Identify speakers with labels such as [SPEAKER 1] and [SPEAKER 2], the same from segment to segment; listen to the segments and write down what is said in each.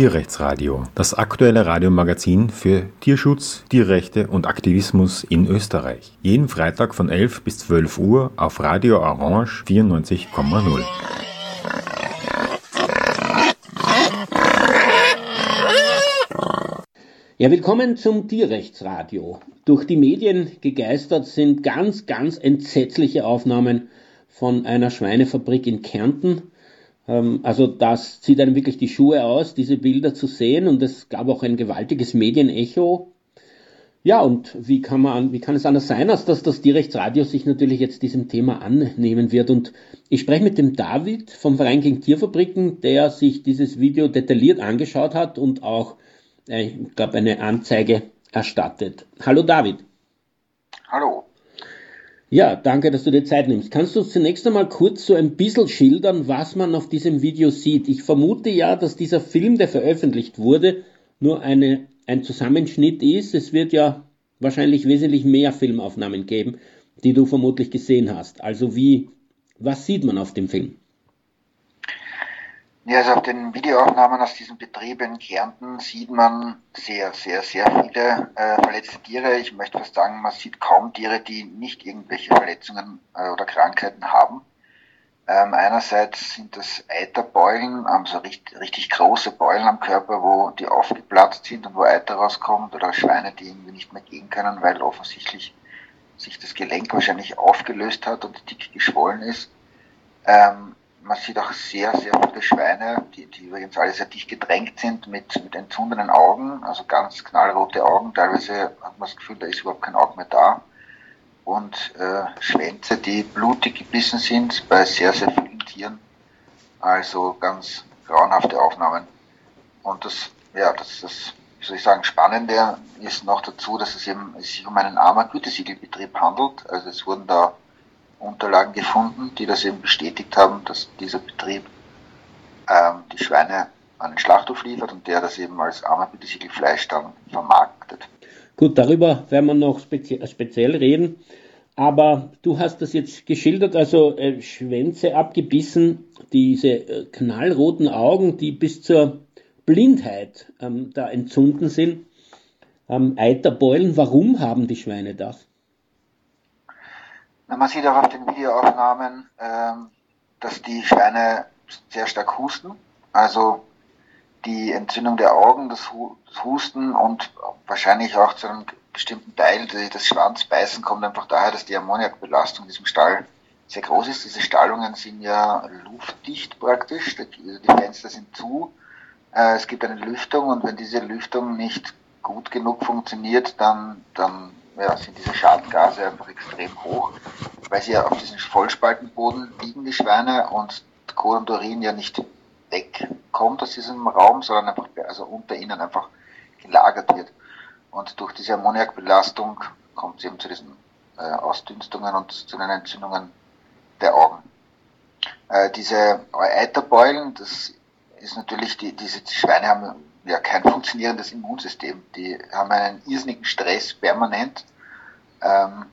[SPEAKER 1] Tierrechtsradio, das aktuelle Radiomagazin für Tierschutz, Tierrechte und Aktivismus in Österreich. Jeden Freitag von 11 bis 12 Uhr auf Radio Orange 94,0.
[SPEAKER 2] Ja, willkommen zum Tierrechtsradio. Durch die Medien gegeistert sind ganz, ganz entsetzliche Aufnahmen von einer Schweinefabrik in Kärnten. Ähm, also das zieht einem wirklich die Schuhe aus, diese Bilder zu sehen und es gab auch ein gewaltiges Medienecho. Ja, und wie kann man, wie kann es anders sein, als dass das Tierrechtsradio sich natürlich jetzt diesem Thema annehmen wird? Und ich spreche mit dem David vom Verein gegen Tierfabriken, der sich dieses Video detailliert angeschaut hat und auch äh, ich glaube, eine Anzeige erstattet. Hallo David.
[SPEAKER 3] Hallo.
[SPEAKER 2] Ja, danke, dass du dir Zeit nimmst. Kannst du zunächst einmal kurz so ein bisschen schildern, was man auf diesem Video sieht? Ich vermute ja, dass dieser Film, der veröffentlicht wurde, nur eine, ein Zusammenschnitt ist. Es wird ja wahrscheinlich wesentlich mehr Filmaufnahmen geben, die du vermutlich gesehen hast. Also wie, was sieht man auf dem Film?
[SPEAKER 3] Ja, also auf den Videoaufnahmen aus diesem Betrieb in Kärnten sieht man sehr, sehr, sehr viele äh, verletzte Tiere. Ich möchte fast sagen, man sieht kaum Tiere, die nicht irgendwelche Verletzungen äh, oder Krankheiten haben. Ähm, einerseits sind das Eiterbeulen, also richtig, richtig große Beulen am Körper, wo die aufgeplatzt sind und wo Eiter rauskommt oder Schweine, die irgendwie nicht mehr gehen können, weil offensichtlich sich das Gelenk wahrscheinlich aufgelöst hat und dick geschwollen ist. Ähm, man sieht auch sehr, sehr viele Schweine, die, die übrigens alle sehr dicht gedrängt sind mit, mit entzündeten Augen, also ganz knallrote Augen. Teilweise hat man das Gefühl, da ist überhaupt kein Auge mehr da. Und äh, Schwänze, die blutig gebissen sind bei sehr, sehr vielen Tieren. Also ganz grauenhafte Aufnahmen. Und das, ja, das, das, wie soll ich sagen, Spannende ist noch dazu, dass es eben es sich um einen armer Gütesiegelbetrieb handelt. Also es wurden da Unterlagen gefunden, die das eben bestätigt haben, dass dieser Betrieb ähm, die Schweine an den Schlachthof liefert und der das eben als Fleisch dann vermarktet.
[SPEAKER 2] Gut, darüber werden wir noch spezie speziell reden. Aber du hast das jetzt geschildert, also äh, Schwänze abgebissen, diese äh, knallroten Augen, die bis zur Blindheit ähm, da entzünden sind. Ähm, Eiterbeulen, warum haben die Schweine das?
[SPEAKER 3] Man sieht auch auf den Videoaufnahmen, ähm, dass die Schweine sehr stark husten. Also die Entzündung der Augen, das Husten und wahrscheinlich auch zu einem bestimmten Teil des Schwanzbeißen kommt einfach daher, dass die Ammoniakbelastung in diesem Stall sehr groß ist. Diese Stallungen sind ja luftdicht praktisch, die Fenster sind zu, äh, es gibt eine Lüftung und wenn diese Lüftung nicht gut genug funktioniert, dann, dann ja, sind diese Schadengase einfach extrem hoch, weil sie ja auf diesem Vollspaltenboden liegen, die Schweine, und Kot und Urin ja nicht wegkommt aus diesem Raum, sondern einfach also unter ihnen einfach gelagert wird. Und durch diese Ammoniakbelastung kommt es eben zu diesen äh, Ausdünstungen und zu den Entzündungen der Augen. Äh, diese Eiterbeulen, das ist natürlich, die, diese die Schweine haben ja kein funktionierendes Immunsystem. Die haben einen irrsinnigen Stress permanent ähm,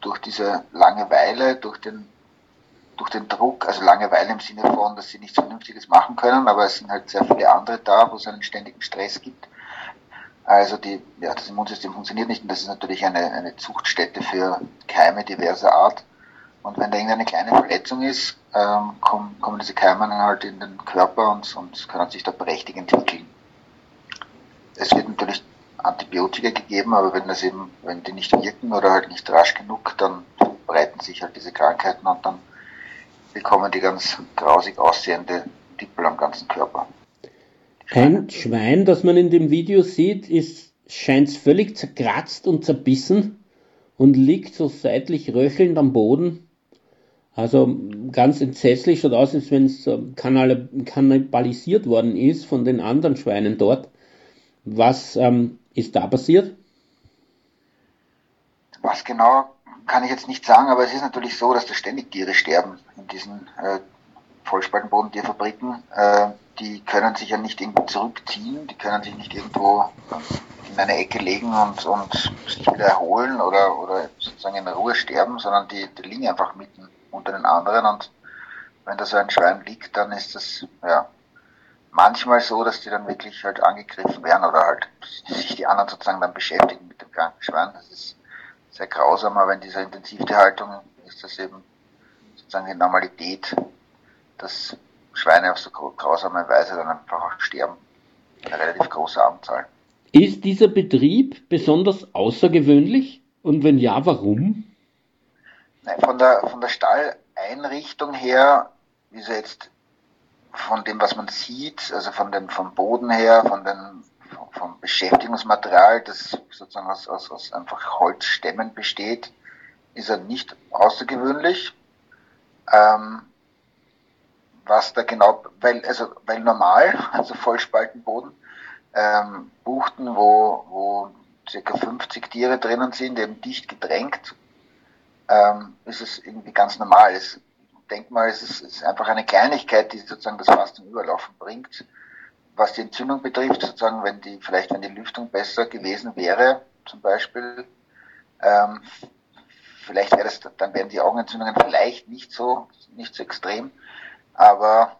[SPEAKER 3] durch diese Langeweile, durch den durch den Druck, also Langeweile im Sinne von, dass sie nichts Vernünftiges machen können, aber es sind halt sehr viele andere da, wo es einen ständigen Stress gibt. Also die, ja, das Immunsystem funktioniert nicht und das ist natürlich eine, eine Zuchtstätte für Keime diverser Art. Und wenn da irgendeine kleine Verletzung ist, ähm, kommen, kommen diese Keime dann halt in den Körper und, und können sich da prächtig entwickeln. Es wird natürlich Antibiotika gegeben, aber wenn das eben, wenn die nicht wirken oder halt nicht rasch genug, dann breiten sich halt diese Krankheiten und dann bekommen die ganz grausig aussehende Dippel am ganzen Körper.
[SPEAKER 2] Ein Schwein, das man in dem Video sieht, ist, scheint völlig zerkratzt und zerbissen und liegt so seitlich röchelnd am Boden. Also ganz entsetzlich schaut aus, als wenn es kannibalisiert worden ist von den anderen Schweinen dort. Was ähm, ist da passiert?
[SPEAKER 3] Was genau kann ich jetzt nicht sagen, aber es ist natürlich so, dass da ständig Tiere sterben in diesen äh, Vollspaltenbodentierfabriken. Äh, die können sich ja nicht irgendwo zurückziehen, die können sich nicht irgendwo äh, in eine Ecke legen und, und sich wieder erholen oder, oder sozusagen in Ruhe sterben, sondern die, die liegen einfach mitten unter den anderen und wenn da so ein Schwein liegt, dann ist das ja manchmal so, dass die dann wirklich halt angegriffen werden oder halt sich die anderen sozusagen dann beschäftigen mit dem kranken Schwein. Das ist sehr grausam, aber in dieser Intensivtierhaltung ist das eben sozusagen die Normalität, dass Schweine auf so grausame Weise dann einfach auch sterben. Eine relativ große Anzahl.
[SPEAKER 2] Ist dieser Betrieb besonders außergewöhnlich? Und wenn ja, warum?
[SPEAKER 3] Nein, von der, von der Stalleinrichtung her, wie so jetzt von dem, was man sieht, also von dem, vom Boden her, von den, vom Beschäftigungsmaterial, das sozusagen aus, aus, aus einfach Holzstämmen besteht, ist er nicht außergewöhnlich. Ähm, was da genau, weil, also, weil normal, also Vollspaltenboden, ähm, Buchten, wo, wo circa 50 Tiere drinnen sind, eben dicht gedrängt, ähm, ist es irgendwie ganz normal. Ich denke mal, es ist, ist einfach eine Kleinigkeit, die sozusagen das Fass zum Überlaufen bringt. Was die Entzündung betrifft, sozusagen, wenn die, vielleicht wenn die Lüftung besser gewesen wäre, zum Beispiel, ähm, vielleicht wäre das, dann wären die Augenentzündungen vielleicht nicht so, nicht so extrem. Aber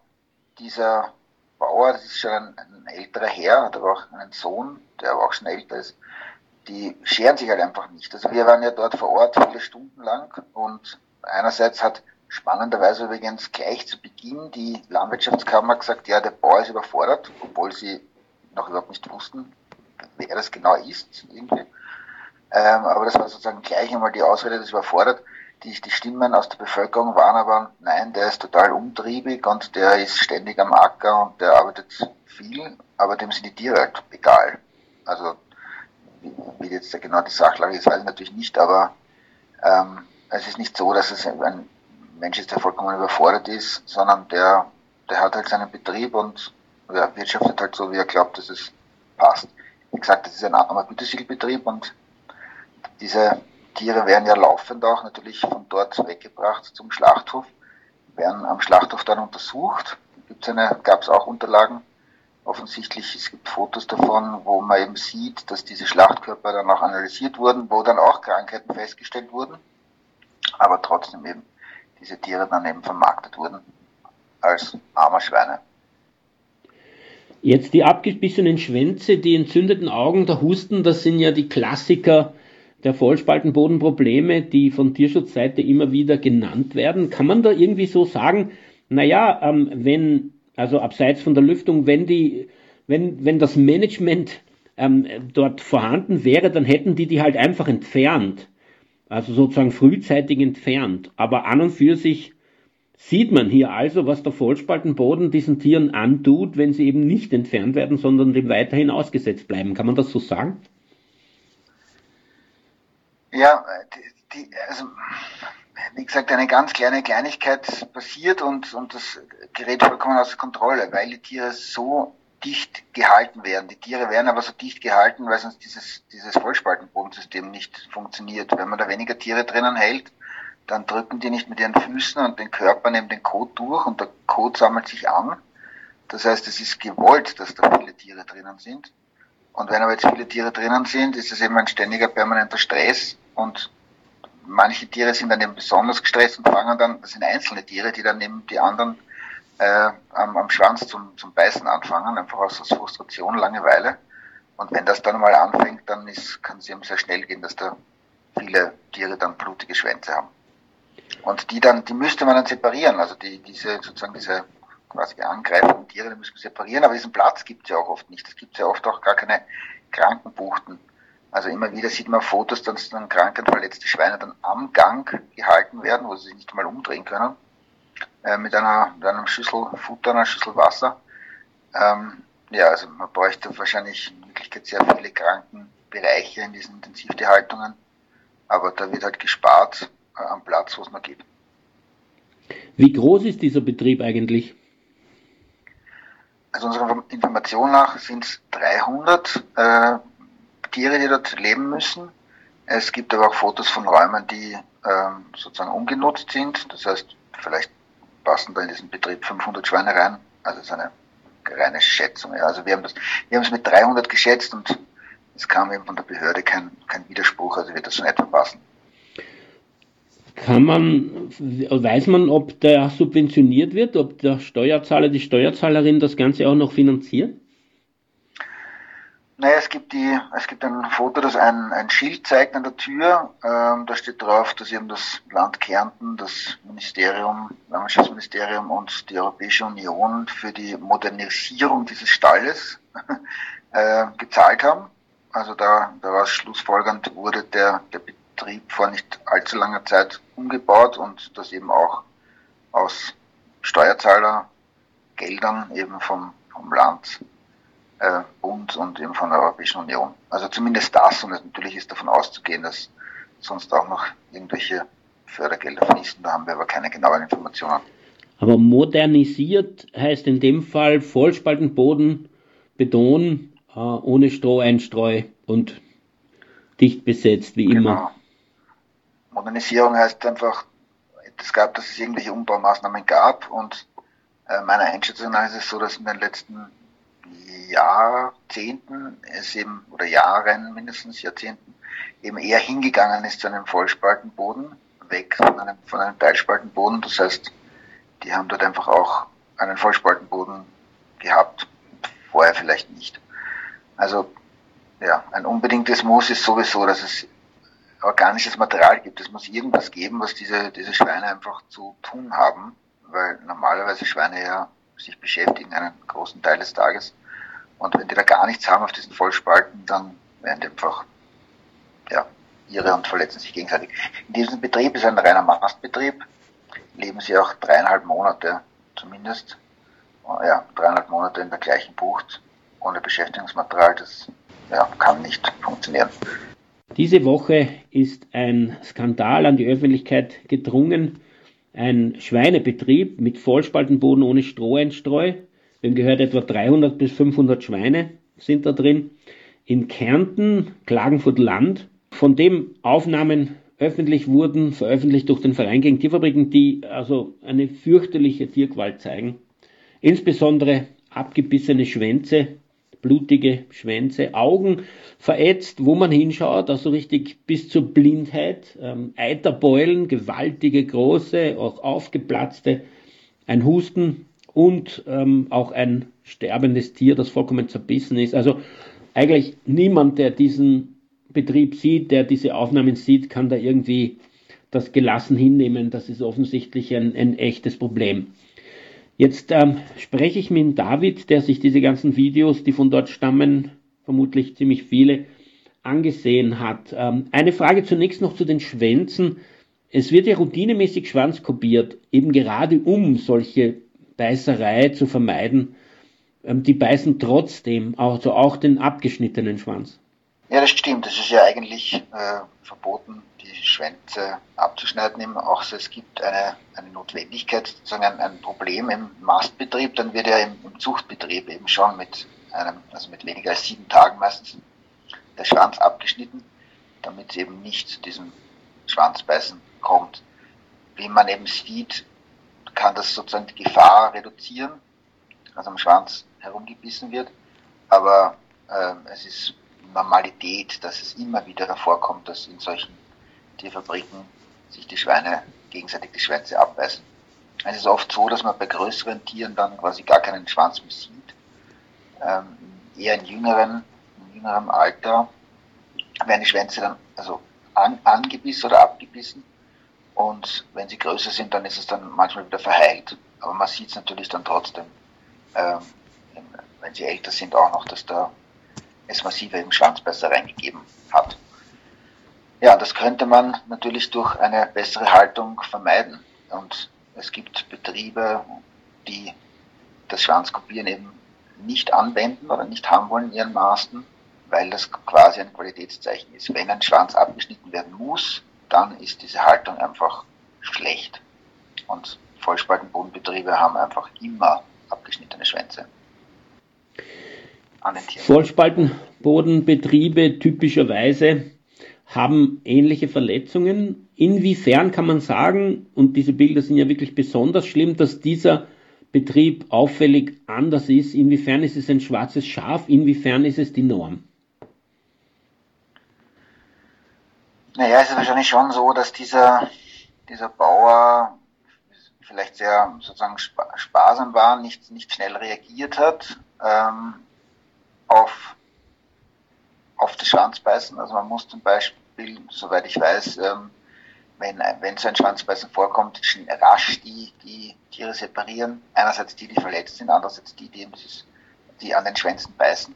[SPEAKER 3] dieser Bauer, das ist schon ein, ein älterer Herr, hat aber auch einen Sohn, der aber auch schon älter ist, die scheren sich halt einfach nicht. Also wir waren ja dort vor Ort viele Stunden lang und einerseits hat spannenderweise übrigens gleich zu Beginn die Landwirtschaftskammer gesagt, ja, der Bauer ist überfordert, obwohl sie noch überhaupt nicht wussten, wer das genau ist irgendwie. Ähm, aber das war sozusagen gleich einmal die Ausrede, das überfordert. Die, die Stimmen aus der Bevölkerung waren aber, nein, der ist total umtriebig und der ist ständig am Acker und der arbeitet viel, aber dem sind die Tiere halt egal. Also, wie, wie jetzt genau die Sachlage ist, weiß ich natürlich nicht, aber ähm, es ist nicht so, dass es ein Mensch ist, der vollkommen überfordert ist, sondern der, der hat halt seinen Betrieb und ja, wirtschaftet halt so, wie er glaubt, dass es passt. Wie gesagt, das ist ein armer Gütesiegelbetrieb und diese Tiere werden ja laufend auch natürlich von dort weggebracht zum Schlachthof, werden am Schlachthof dann untersucht. Gibt's eine, gab es auch Unterlagen. Offensichtlich, es gibt Fotos davon, wo man eben sieht, dass diese Schlachtkörper dann auch analysiert wurden, wo dann auch Krankheiten festgestellt wurden, aber trotzdem eben diese Tiere dann eben vermarktet wurden als armer Schweine.
[SPEAKER 2] Jetzt die abgebissenen Schwänze, die entzündeten Augen, der Husten, das sind ja die Klassiker der Vollspaltenbodenprobleme, die von Tierschutzseite immer wieder genannt werden. Kann man da irgendwie so sagen, naja, ähm, wenn, also abseits von der Lüftung, wenn die, wenn, wenn das Management ähm, dort vorhanden wäre, dann hätten die die halt einfach entfernt. Also sozusagen frühzeitig entfernt. Aber an und für sich sieht man hier also, was der Vollspaltenboden diesen Tieren antut, wenn sie eben nicht entfernt werden, sondern dem weiterhin ausgesetzt bleiben. Kann man das so sagen?
[SPEAKER 3] Ja, die, die, also wie gesagt, eine ganz kleine Kleinigkeit passiert und, und das gerät vollkommen außer Kontrolle, weil die Tiere so dicht gehalten werden. Die Tiere werden aber so dicht gehalten, weil sonst dieses, dieses Vollspaltenbodensystem nicht funktioniert. Wenn man da weniger Tiere drinnen hält, dann drücken die nicht mit ihren Füßen und den Körper neben den Kot durch und der Kot sammelt sich an. Das heißt, es ist gewollt, dass da viele Tiere drinnen sind. Und wenn aber jetzt viele Tiere drinnen sind, ist es eben ein ständiger permanenter Stress und manche Tiere sind dann eben besonders gestresst und fangen dann, das sind einzelne Tiere, die dann eben die anderen äh, am, am Schwanz zum, zum Beißen anfangen, einfach aus, aus Frustration, Langeweile. Und wenn das dann mal anfängt, dann kann es eben sehr schnell gehen, dass da viele Tiere dann blutige Schwänze haben. Und die dann, die müsste man dann separieren, also die, diese, sozusagen diese quasi angreifenden Tiere, die müssen wir separieren, aber diesen Platz gibt es ja auch oft nicht. Es gibt ja oft auch gar keine Krankenbuchten. Also immer wieder sieht man Fotos, dass dann krank und verletzte Schweine dann am Gang gehalten werden, wo sie sich nicht mal umdrehen können, äh, mit, einer, mit einem Schüssel Futter, einer Schüssel Wasser. Ähm, ja, also man bräuchte wahrscheinlich in Wirklichkeit sehr viele Krankenbereiche in diesen Intensivtierhaltungen, aber da wird halt gespart äh, am Platz, wo es noch gibt.
[SPEAKER 2] Wie groß ist dieser Betrieb eigentlich?
[SPEAKER 3] Also unserer Information nach sind es 300 äh, Tiere, die dort leben müssen. Es gibt aber auch Fotos von Räumen, die ähm, sozusagen ungenutzt sind. Das heißt, vielleicht passen da in diesen Betrieb 500 Schweine rein. Also es ist eine reine Schätzung. Ja. Also wir haben das, wir haben es mit 300 geschätzt und es kam eben von der Behörde kein, kein Widerspruch. Also wird das schon etwa passen.
[SPEAKER 2] Kann man weiß man, ob der subventioniert wird, ob der Steuerzahler, die Steuerzahlerin das Ganze auch noch finanziert?
[SPEAKER 3] Naja, es gibt die, es gibt ein Foto, das ein, ein Schild zeigt an der Tür. Ähm, da steht drauf, dass eben das Land Kärnten, das Ministerium, Landwirtschaftsministerium und die Europäische Union für die Modernisierung dieses Stalles äh, gezahlt haben. Also da, daraus schlussfolgernd wurde der, der Betrieb vor nicht allzu langer Zeit umgebaut und das eben auch aus Steuerzahlergeldern eben vom, vom Land äh, Bund und eben von der Europäischen Union. Also zumindest das und natürlich ist davon auszugehen, dass sonst auch noch irgendwelche Fördergelder fließen. Da haben wir aber keine genauen Informationen.
[SPEAKER 2] Aber modernisiert heißt in dem Fall Vollspaltenboden, Beton, äh, ohne Stroheinstreu und dicht besetzt wie genau. immer.
[SPEAKER 3] Modernisierung heißt einfach, es gab, dass es irgendwelche Umbaumaßnahmen gab und äh, meiner Einschätzung nach ist es so, dass in den letzten Jahrzehnten es eben, oder Jahren mindestens Jahrzehnten, eben eher hingegangen ist zu einem Vollspaltenboden, weg von einem, von einem Teilspaltenboden. Das heißt, die haben dort einfach auch einen Vollspaltenboden gehabt, vorher vielleicht nicht. Also, ja, ein unbedingtes Muss ist sowieso, dass es organisches Material gibt. Es muss irgendwas geben, was diese, diese Schweine einfach zu tun haben, weil normalerweise Schweine ja sich beschäftigen einen großen Teil des Tages und wenn die da gar nichts haben auf diesen Vollspalten, dann werden die einfach, ja, irre und verletzen sich gegenseitig. In diesem Betrieb ist ein reiner Mastbetrieb, leben sie auch dreieinhalb Monate zumindest, ja, dreieinhalb Monate in der gleichen Bucht ohne Beschäftigungsmaterial, das ja, kann nicht funktionieren.
[SPEAKER 2] Diese Woche ist ein Skandal an die Öffentlichkeit gedrungen. Ein Schweinebetrieb mit Vollspaltenboden ohne Stroheinstreu Wem gehört etwa 300 bis 500 Schweine sind da drin. In Kärnten, Klagenfurt Land, von dem Aufnahmen öffentlich wurden, veröffentlicht durch den Verein gegen Tierfabriken, die also eine fürchterliche Tiergewalt zeigen. Insbesondere abgebissene Schwänze, blutige Schwänze, Augen verätzt, wo man hinschaut, also richtig bis zur Blindheit, ähm, Eiterbeulen, gewaltige, große, auch aufgeplatzte, ein Husten, und ähm, auch ein sterbendes Tier, das vollkommen zerbissen ist. Also eigentlich niemand, der diesen Betrieb sieht, der diese Aufnahmen sieht, kann da irgendwie das gelassen hinnehmen. Das ist offensichtlich ein, ein echtes Problem. Jetzt ähm, spreche ich mit David, der sich diese ganzen Videos, die von dort stammen, vermutlich ziemlich viele, angesehen hat. Ähm, eine Frage zunächst noch zu den Schwänzen. Es wird ja routinemäßig Schwanz kopiert, eben gerade um solche Beißerei zu vermeiden. Ähm, die beißen trotzdem, also auch den abgeschnittenen Schwanz.
[SPEAKER 3] Ja, das stimmt. Es ist ja eigentlich äh, verboten, die Schwänze abzuschneiden. Auch so, es gibt eine, eine Notwendigkeit, sozusagen ein, ein Problem im Mastbetrieb, dann wird ja im, im Zuchtbetrieb eben schon mit einem, also mit weniger als sieben Tagen meistens der Schwanz abgeschnitten, damit es eben nicht zu diesem Schwanzbeißen kommt. Wie man eben sieht, kann das sozusagen die Gefahr reduzieren, dass am Schwanz herumgebissen wird. Aber äh, es ist Normalität, dass es immer wieder hervorkommt, dass in solchen Tierfabriken sich die Schweine gegenseitig die Schwänze abbeißen. Es ist oft so, dass man bei größeren Tieren dann quasi gar keinen Schwanz mehr sieht. Ähm, eher in jüngeren, in jüngerem Alter werden die Schwänze dann also an, angebissen oder abgebissen und wenn sie größer sind, dann ist es dann manchmal wieder verheilt. Aber man sieht es natürlich dann trotzdem, ähm, wenn sie älter sind, auch noch, dass da es massive im Schwanzbeißer reingegeben hat. Ja, das könnte man natürlich durch eine bessere Haltung vermeiden. Und es gibt Betriebe, die das Schwanzkopieren eben nicht anwenden oder nicht haben wollen in ihren Masten, weil das quasi ein Qualitätszeichen ist. Wenn ein Schwanz abgeschnitten werden muss, dann ist diese Haltung einfach schlecht. Und Vollspaltenbodenbetriebe haben einfach immer abgeschnittene Schwänze.
[SPEAKER 2] Vollspaltenbodenbetriebe typischerweise haben ähnliche Verletzungen. Inwiefern kann man sagen, und diese Bilder sind ja wirklich besonders schlimm, dass dieser Betrieb auffällig anders ist? Inwiefern ist es ein schwarzes Schaf? Inwiefern ist es die Norm?
[SPEAKER 3] Naja, es ist wahrscheinlich schon so, dass dieser, dieser Bauer vielleicht sehr sozusagen sparsam war, nicht, nicht schnell reagiert hat ähm, auf, auf das Schwanzbeißen. Also man muss zum Beispiel, soweit ich weiß, ähm, wenn, wenn so ein Schwanzbeißen vorkommt, rasch die, die Tiere separieren. Einerseits die, die verletzt sind, andererseits die, die, die an den Schwänzen beißen.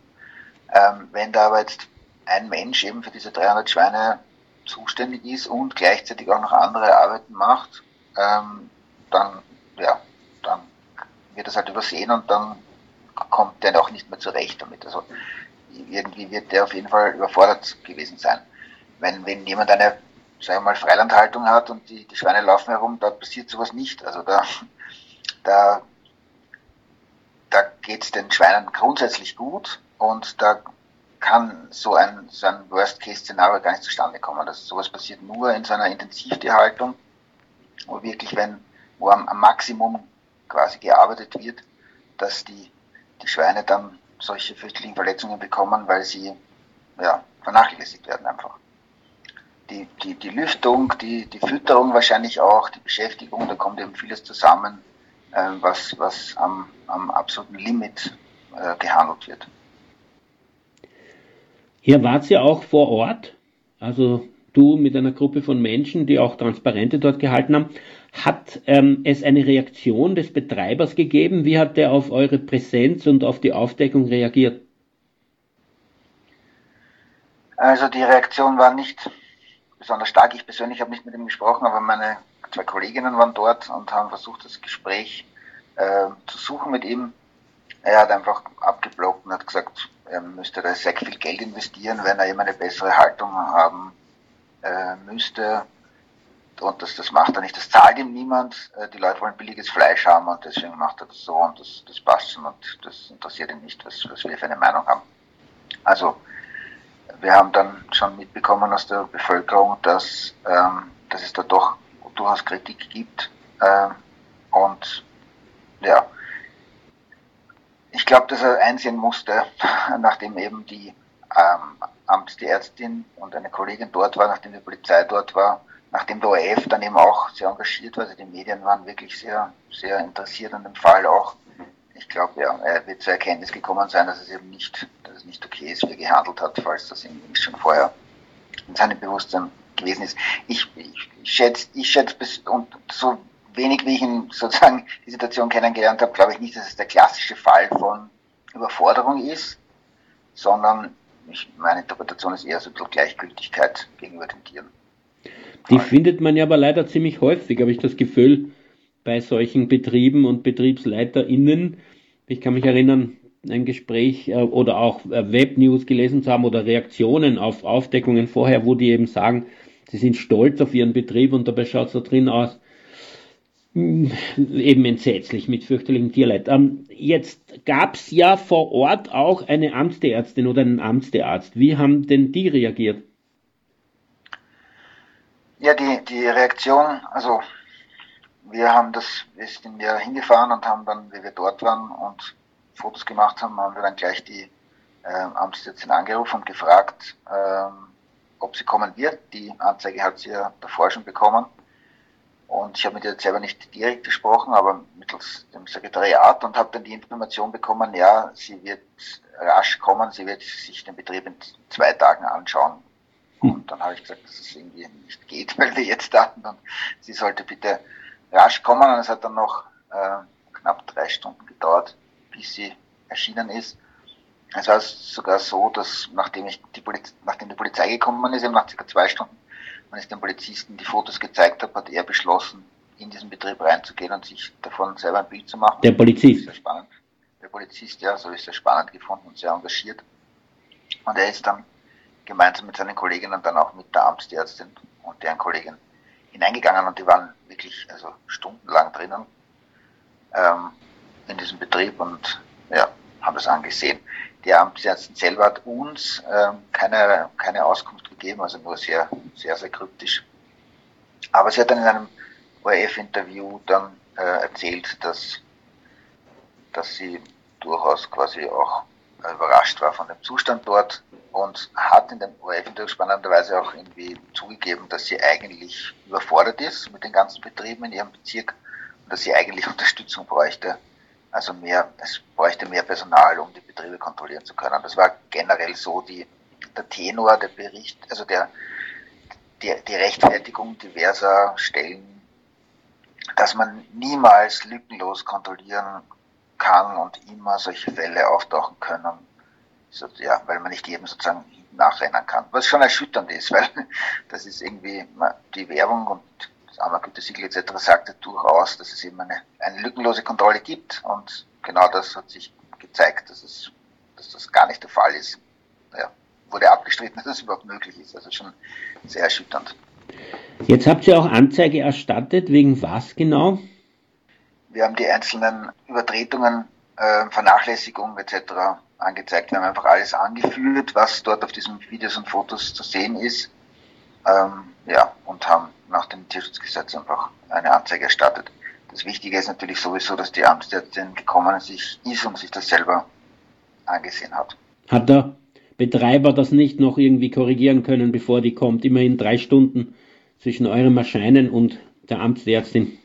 [SPEAKER 3] Ähm, wenn da aber jetzt ein Mensch eben für diese 300 Schweine zuständig ist und gleichzeitig auch noch andere Arbeiten macht, ähm, dann, ja, dann wird das halt übersehen und dann kommt der auch nicht mehr zurecht damit. Also irgendwie wird der auf jeden Fall überfordert gewesen sein. Wenn, wenn jemand eine, sagen wir mal, Freilandhaltung hat und die, die Schweine laufen herum, da passiert sowas nicht. Also da, da, da geht es den Schweinen grundsätzlich gut und da kann so ein, so ein Worst-Case-Szenario gar nicht zustande kommen. Das, sowas passiert nur in so einer Intensivtierhaltung, wo wirklich, wenn, wo am, am Maximum quasi gearbeitet wird, dass die, die Schweine dann solche fürchterlichen Verletzungen bekommen, weil sie ja, vernachlässigt werden einfach. Die, die, die Lüftung, die, die Fütterung wahrscheinlich auch, die Beschäftigung, da kommt eben vieles zusammen, äh, was, was am, am absoluten Limit äh, gehandelt wird.
[SPEAKER 2] Hier wart ihr auch vor Ort, also du mit einer Gruppe von Menschen, die auch Transparente dort gehalten haben. Hat ähm, es eine Reaktion des Betreibers gegeben? Wie hat der auf eure Präsenz und auf die Aufdeckung reagiert?
[SPEAKER 3] Also die Reaktion war nicht besonders stark. Ich persönlich habe nicht mit ihm gesprochen, aber meine zwei Kolleginnen waren dort und haben versucht, das Gespräch äh, zu suchen mit ihm. Er hat einfach abgeblockt und hat gesagt, er müsste da sehr viel Geld investieren, wenn er eben eine bessere Haltung haben äh, müsste. Und das, das macht er nicht. Das zahlt ihm niemand. Äh, die Leute wollen billiges Fleisch haben und deswegen macht er das so und das, das passt schon und das interessiert ihn nicht, was, was wir für eine Meinung haben. Also wir haben dann schon mitbekommen aus der Bevölkerung, dass, ähm, dass es da doch durchaus Kritik gibt. Äh, und ja, ich glaube, dass er einsehen musste, nachdem eben die ähm, Amtsärztin und eine Kollegin dort war, nachdem die Polizei dort war, nachdem der ORF dann eben auch sehr engagiert war, also die Medien waren wirklich sehr, sehr interessiert an dem Fall auch. Ich glaube, ja, er wird zur Erkenntnis gekommen sein, dass es eben nicht, dass es nicht okay ist, wie er gehandelt hat, falls das nicht schon vorher in seinem Bewusstsein gewesen ist. Ich, ich, ich schätze, ich schätze bis, und so wenig wie ich ihn sozusagen die Situation kennengelernt habe, glaube ich nicht, dass es der klassische Fall von Überforderung ist, sondern ich, meine Interpretation ist eher so ein bisschen Gleichgültigkeit gegenüber den Tieren.
[SPEAKER 2] Die findet man ja aber leider ziemlich häufig, habe ich das Gefühl, bei solchen Betrieben und BetriebsleiterInnen. Ich kann mich erinnern, ein Gespräch äh, oder auch äh, Webnews gelesen zu haben oder Reaktionen auf Aufdeckungen vorher, wo die eben sagen, sie sind stolz auf ihren Betrieb und dabei schaut es da drin aus, eben entsetzlich mit fürchterlichem Tierleid. Ähm, jetzt gab es ja vor Ort auch eine Amtsärztin oder einen Amtstierarzt. Wie haben denn die reagiert?
[SPEAKER 3] Ja, die, die Reaktion, also wir haben das, wir sind ja hingefahren und haben dann, wie wir dort waren und Fotos gemacht haben, haben wir dann gleich die äh, Amtsärztin angerufen und gefragt, ähm, ob sie kommen wird. Die Anzeige hat sie ja davor schon bekommen und ich habe mit ihr selber nicht direkt gesprochen, aber mittels dem Sekretariat und habe dann die Information bekommen, ja, sie wird rasch kommen, sie wird sich den Betrieb in zwei Tagen anschauen. Und dann habe ich gesagt, dass es irgendwie nicht geht, weil wir jetzt da und sie sollte bitte rasch kommen. Und es hat dann noch äh, knapp drei Stunden gedauert, bis sie erschienen ist. Es war sogar so, dass nachdem ich die Polizei, nachdem die Polizei gekommen ist, eben nach circa zwei Stunden, wenn ich den Polizisten die Fotos gezeigt habe, hat er beschlossen, in diesen Betrieb reinzugehen und sich davon selber ein Bild zu machen.
[SPEAKER 2] Der Polizist.
[SPEAKER 3] Sehr spannend. Der Polizist, ja, so ist sehr spannend gefunden und sehr engagiert. Und er ist dann gemeinsam mit seinen Kolleginnen dann auch mit der Amtsärztin und deren Kollegin hineingegangen und die waren wirklich also stundenlang drinnen ähm, in diesem Betrieb und ja, haben das angesehen. Die Amtsärztin selber hat uns ähm, keine, keine Auskunft gegeben, also nur sehr, sehr, sehr kryptisch. Aber sie hat dann in einem ORF-Interview dann äh, erzählt, dass, dass sie durchaus quasi auch überrascht war von dem Zustand dort und hat in dem ORF spannenderweise auch irgendwie zugegeben, dass sie eigentlich überfordert ist mit den ganzen Betrieben in ihrem Bezirk und dass sie eigentlich Unterstützung bräuchte. Also mehr, es bräuchte mehr Personal, um die Betriebe kontrollieren zu können. Das war generell so die, der Tenor, der Bericht, also der, die, die Rechtfertigung diverser Stellen, dass man niemals lückenlos kontrollieren kann und immer solche Fälle auftauchen können, so, ja, weil man nicht jedem sozusagen nachrennen kann. Was schon erschütternd ist, weil das ist irgendwie die Werbung und das Ammergütesiegel etc. sagt ja durchaus, dass es eben eine, eine lückenlose Kontrolle gibt und genau das hat sich gezeigt, dass es, dass das gar nicht der Fall ist. Ja, wurde abgestritten, dass das überhaupt möglich ist. Also schon sehr erschütternd.
[SPEAKER 2] Jetzt habt ihr auch Anzeige erstattet, wegen was genau?
[SPEAKER 3] Wir haben die einzelnen Übertretungen, äh, Vernachlässigung etc. angezeigt. Wir haben einfach alles angeführt, was dort auf diesen Videos und Fotos zu sehen ist. Ähm, ja, und haben nach dem Tierschutzgesetz einfach eine Anzeige erstattet. Das Wichtige ist natürlich sowieso, dass die Amtsärztin gekommen ist und sich das selber angesehen hat.
[SPEAKER 2] Hat der Betreiber das nicht noch irgendwie korrigieren können, bevor die kommt? Immerhin drei Stunden zwischen eurem Erscheinen und der Amtsärztin.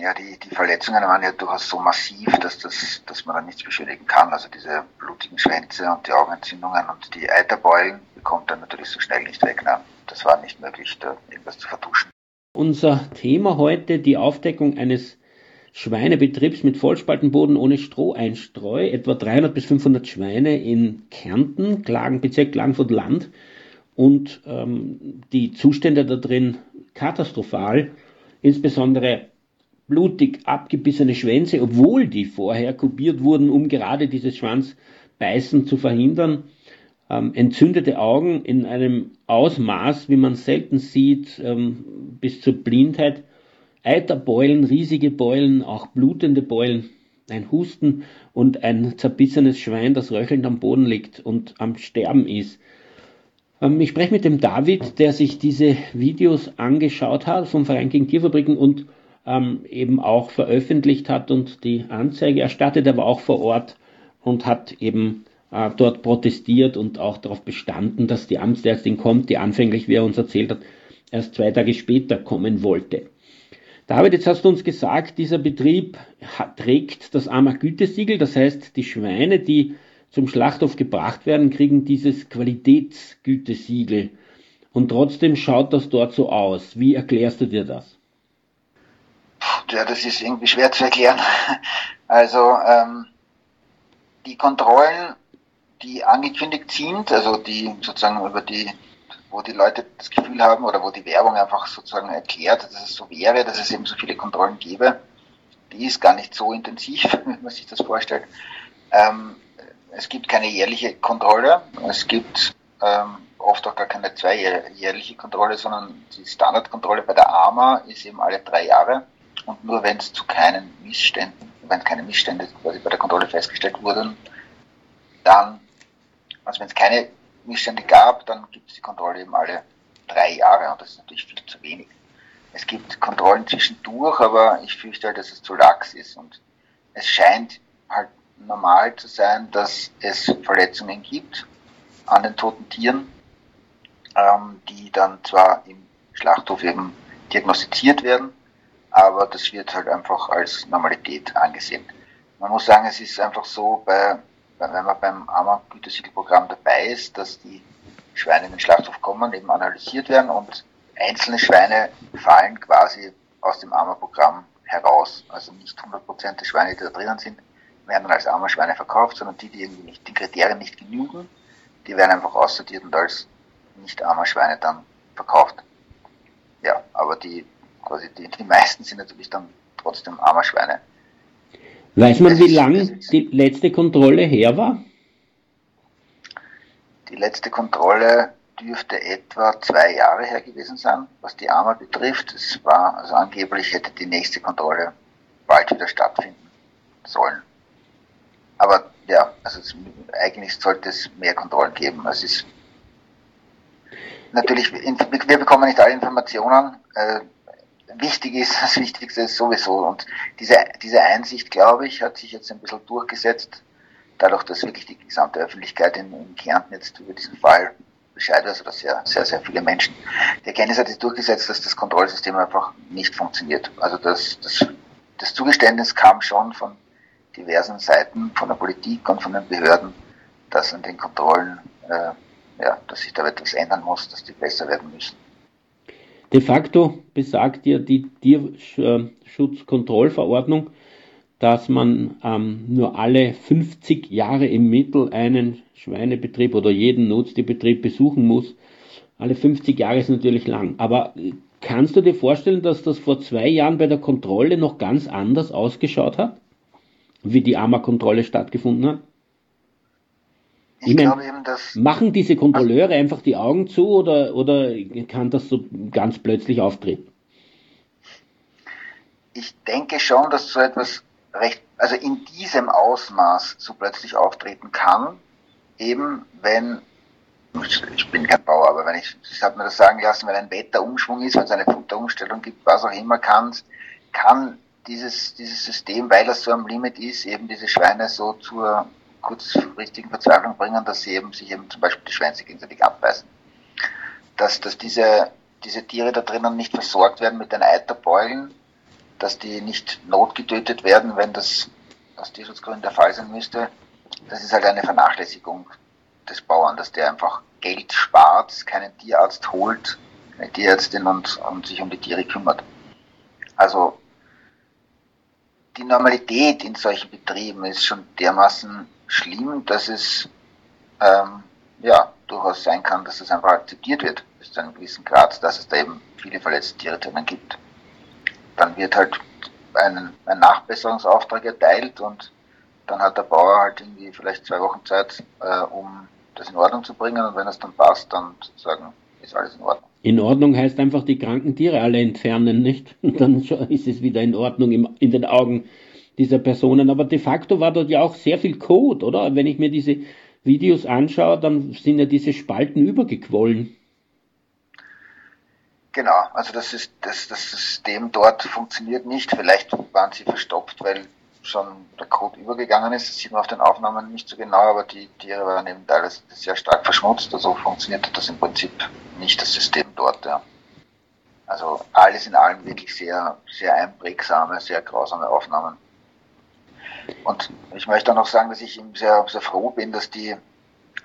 [SPEAKER 3] Ja, die, die Verletzungen waren ja durchaus so massiv, dass, das, dass man da nichts beschädigen kann. Also diese blutigen Schwänze und die Augenentzündungen und die Eiterbeulen bekommt er natürlich so schnell nicht weg. Ne? Das war nicht möglich, da irgendwas zu vertuschen.
[SPEAKER 2] Unser Thema heute, die Aufdeckung eines Schweinebetriebs mit Vollspaltenboden ohne Stroheinstreu. Etwa 300 bis 500 Schweine in Kärnten, Klagen, Bezirk Klagenfurt-Land. Und ähm, die Zustände da drin katastrophal. Insbesondere blutig abgebissene Schwänze, obwohl die vorher kopiert wurden, um gerade dieses Schwanzbeißen zu verhindern. Ähm, entzündete Augen in einem Ausmaß, wie man selten sieht, ähm, bis zur Blindheit. Eiterbeulen, riesige Beulen, auch blutende Beulen, ein Husten und ein zerbissenes Schwein, das röchelnd am Boden liegt und am Sterben ist. Ähm, ich spreche mit dem David, der sich diese Videos angeschaut hat vom Verein gegen Tierfabriken und ähm, eben auch veröffentlicht hat und die Anzeige erstattet. Er war auch vor Ort und hat eben äh, dort protestiert und auch darauf bestanden, dass die Amtsärztin kommt, die anfänglich, wie er uns erzählt hat, erst zwei Tage später kommen wollte. David, jetzt hast du uns gesagt, dieser Betrieb hat, trägt das AMA-Gütesiegel, das heißt, die Schweine, die zum Schlachthof gebracht werden, kriegen dieses Qualitätsgütesiegel. Und trotzdem schaut das dort so aus. Wie erklärst du dir das?
[SPEAKER 3] Ja, das ist irgendwie schwer zu erklären. Also ähm, die Kontrollen, die angekündigt sind, also die sozusagen über die, wo die Leute das Gefühl haben oder wo die Werbung einfach sozusagen erklärt, dass es so wäre, dass es eben so viele Kontrollen gäbe, die ist gar nicht so intensiv, wenn man sich das vorstellt. Ähm, es gibt keine jährliche Kontrolle, es gibt ähm, oft auch gar keine zweijährliche Kontrolle, sondern die Standardkontrolle bei der AMA ist eben alle drei Jahre. Und nur wenn es zu keinen Missständen, wenn keine Missstände quasi bei der Kontrolle festgestellt wurden, dann, also wenn es keine Missstände gab, dann gibt es die Kontrolle eben alle drei Jahre und das ist natürlich viel zu wenig. Es gibt Kontrollen zwischendurch, aber ich fürchte halt, dass es zu lax ist und es scheint halt normal zu sein, dass es Verletzungen gibt an den toten Tieren, ähm, die dann zwar im Schlachthof eben diagnostiziert werden, aber das wird halt einfach als Normalität angesehen. Man muss sagen, es ist einfach so, bei, wenn man beim AMA-Gütesiegelprogramm dabei ist, dass die Schweine in den Schlachthof kommen, eben analysiert werden und einzelne Schweine fallen quasi aus dem AMA-Programm heraus. Also nicht 100% der Schweine, die da drinnen sind, werden dann als AMA-Schweine verkauft, sondern die, die irgendwie nicht, den Kriterien nicht genügen, die werden einfach aussortiert und als nicht AMA-Schweine dann verkauft. Ja, aber die quasi die, die meisten sind natürlich dann trotzdem armer Schweine.
[SPEAKER 2] Weiß man, wie lange die letzte Kontrolle her war?
[SPEAKER 3] Die letzte Kontrolle dürfte etwa zwei Jahre her gewesen sein, was die Arme betrifft. Es war, also angeblich hätte die nächste Kontrolle bald wieder stattfinden sollen. Aber ja, also es, eigentlich sollte es mehr Kontrollen geben. Es ist natürlich, wir bekommen nicht alle Informationen. Äh, wichtig ist, das Wichtigste ist sowieso. Und diese, diese Einsicht, glaube ich, hat sich jetzt ein bisschen durchgesetzt dadurch, dass wirklich die gesamte Öffentlichkeit in, in Kärnten jetzt über diesen Fall Bescheid weiß oder sehr, sehr, sehr viele Menschen. Die Erkenntnis hat sich durchgesetzt, dass das Kontrollsystem einfach nicht funktioniert. Also das, das, das Zugeständnis kam schon von diversen Seiten, von der Politik und von den Behörden, dass an den Kontrollen, äh, ja, dass sich da etwas ändern muss, dass die besser werden müssen.
[SPEAKER 2] De facto besagt ja die Tierschutzkontrollverordnung, dass man ähm, nur alle 50 Jahre im Mittel einen Schweinebetrieb oder jeden Nutztierbetrieb besuchen muss. Alle 50 Jahre ist natürlich lang. Aber kannst du dir vorstellen, dass das vor zwei Jahren bei der Kontrolle noch ganz anders ausgeschaut hat? Wie die AMA-Kontrolle stattgefunden hat? Ich, ich glaube eben, dass. Machen diese Kontrolleure einfach die Augen zu oder, oder kann das so ganz plötzlich auftreten?
[SPEAKER 3] Ich denke schon, dass so etwas recht, also in diesem Ausmaß so plötzlich auftreten kann, eben wenn, ich bin kein Bauer, aber wenn ich, ich habe mir das sagen lassen, wenn ein Wetterumschwung ist, wenn es eine Futterumstellung gibt, was auch immer, kann, kann dieses, dieses System, weil es so am Limit ist, eben diese Schweine so zur kurzfristigen Verzweiflung bringen, dass sie eben sich eben zum Beispiel die Schwänze gegenseitig abbeißen. Dass, dass diese, diese Tiere da drinnen nicht versorgt werden mit den Eiterbeulen, dass die nicht notgetötet werden, wenn das aus Tierschutzgründen der Fall sein müsste. Das ist halt eine Vernachlässigung des Bauern, dass der einfach Geld spart, keinen Tierarzt holt, eine Tierärztin und, und sich um die Tiere kümmert. Also die Normalität in solchen Betrieben ist schon dermaßen schlimm, dass es ähm, ja durchaus sein kann, dass es einfach akzeptiert wird bis zu einem gewissen Grad, dass es da eben viele verletzte Tiere gibt dann wird halt ein, ein Nachbesserungsauftrag erteilt und dann hat der Bauer halt irgendwie vielleicht zwei Wochen Zeit, äh, um das in Ordnung zu bringen und wenn es dann passt, dann sozusagen ist alles in Ordnung.
[SPEAKER 2] In Ordnung heißt einfach die kranken Tiere alle entfernen, nicht? Und dann ist es wieder in Ordnung im, in den Augen dieser Personen. Aber de facto war dort ja auch sehr viel Code, oder? Wenn ich mir diese Videos anschaue, dann sind ja diese Spalten übergequollen.
[SPEAKER 3] Genau, also das ist das, das System dort funktioniert nicht. Vielleicht waren sie verstopft, weil schon der Code übergegangen ist. Das sieht man auf den Aufnahmen nicht so genau, aber die Tiere waren eben teilweise sehr stark verschmutzt. Also funktioniert das im Prinzip nicht das System dort. Ja. Also alles in allem wirklich sehr, sehr einprägsame, sehr grausame Aufnahmen. Und ich möchte auch noch sagen, dass ich eben sehr, sehr froh bin, dass die,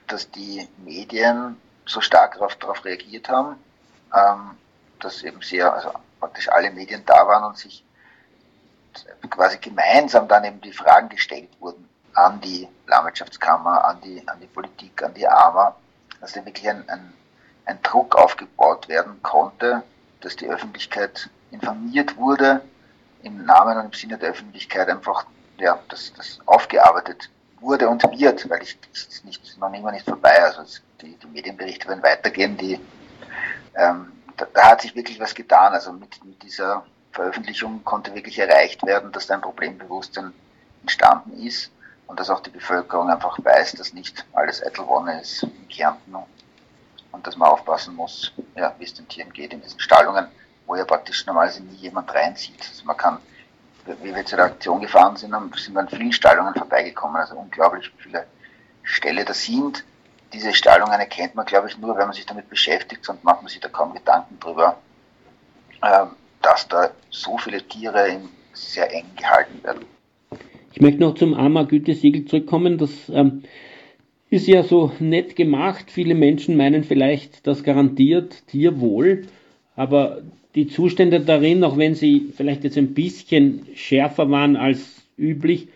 [SPEAKER 3] dass die Medien so stark darauf, darauf reagiert haben. Ähm, dass eben sehr, also praktisch alle Medien da waren und sich quasi gemeinsam dann eben die Fragen gestellt wurden an die Landwirtschaftskammer, an die, an die Politik, an die AMA, dass da wirklich ein, ein, ein Druck aufgebaut werden konnte, dass die Öffentlichkeit informiert wurde, im Namen und im Sinne der Öffentlichkeit einfach, ja, dass das aufgearbeitet wurde und wird, weil ich, das ist nicht, noch immer nicht vorbei, also die, die Medienberichte werden weitergehen, die, ähm, da, da hat sich wirklich was getan. Also mit, mit dieser Veröffentlichung konnte wirklich erreicht werden, dass da ein Problembewusstsein entstanden ist und dass auch die Bevölkerung einfach weiß, dass nicht alles Eitelwonne ist in Kärnten und dass man aufpassen muss, ja, wie es den Tieren geht in diesen Stallungen, wo ja praktisch normalerweise nie jemand reinzieht. Also man kann, wie wir zur Aktion gefahren sind, sind wir an vielen Stallungen vorbeigekommen, also unglaublich viele Ställe da sind diese Stallungen erkennt man, glaube ich, nur, wenn man sich damit beschäftigt, sonst macht man sich da kaum Gedanken drüber, ähm, dass da so viele Tiere sehr eng gehalten werden.
[SPEAKER 2] Ich möchte noch zum AMA-Gütesiegel zurückkommen. Das ähm, ist ja so nett gemacht. Viele Menschen meinen vielleicht, das garantiert Tierwohl, aber die Zustände darin, auch wenn sie vielleicht jetzt ein bisschen schärfer waren als üblich,